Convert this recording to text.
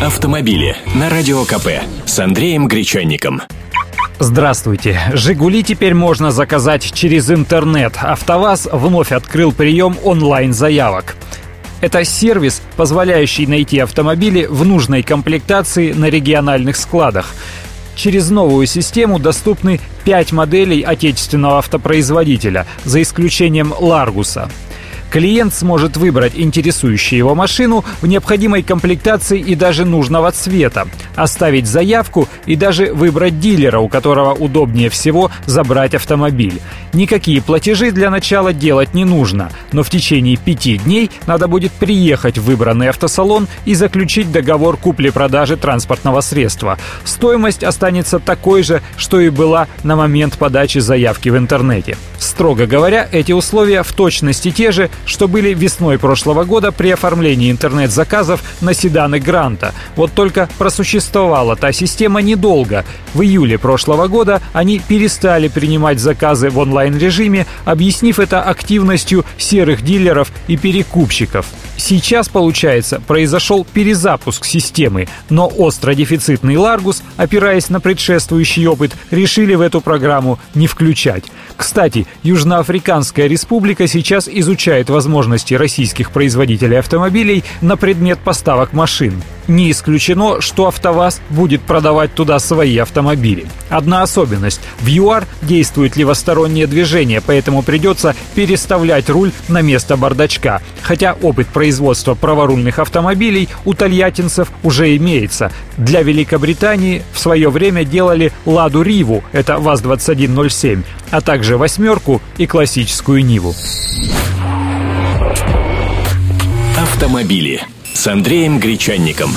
Автомобили на Радио КП с Андреем Гречанником. Здравствуйте. «Жигули» теперь можно заказать через интернет. «АвтоВАЗ» вновь открыл прием онлайн-заявок. Это сервис, позволяющий найти автомобили в нужной комплектации на региональных складах. Через новую систему доступны 5 моделей отечественного автопроизводителя, за исключением «Ларгуса». Клиент сможет выбрать интересующую его машину в необходимой комплектации и даже нужного цвета, оставить заявку и даже выбрать дилера, у которого удобнее всего забрать автомобиль. Никакие платежи для начала делать не нужно, но в течение пяти дней надо будет приехать в выбранный автосалон и заключить договор купли-продажи транспортного средства. Стоимость останется такой же, что и была на момент подачи заявки в интернете. Строго говоря, эти условия в точности те же, что были весной прошлого года при оформлении интернет-заказов на седаны Гранта. Вот только просуществовала та система недолго. В июле прошлого года они перестали принимать заказы в онлайн-режиме, объяснив это активностью серых дилеров и перекупщиков. Сейчас, получается, произошел перезапуск системы, но остро дефицитный Ларгус, опираясь на предшествующий опыт, решили в эту программу не включать. Кстати, Южноафриканская республика сейчас изучает возможности российских производителей автомобилей на предмет поставок машин. Не исключено, что АвтоВАЗ будет продавать туда свои автомобили. Одна особенность – в ЮАР действует левостороннее движение, поэтому придется переставлять руль на место бардачка. Хотя опыт производства праворульных автомобилей у тольяттинцев уже имеется. Для Великобритании в свое время делали «Ладу Риву» – это ВАЗ-2107, а также «восьмерку» и классическую «Ниву». Автомобили с Андреем Гречанником.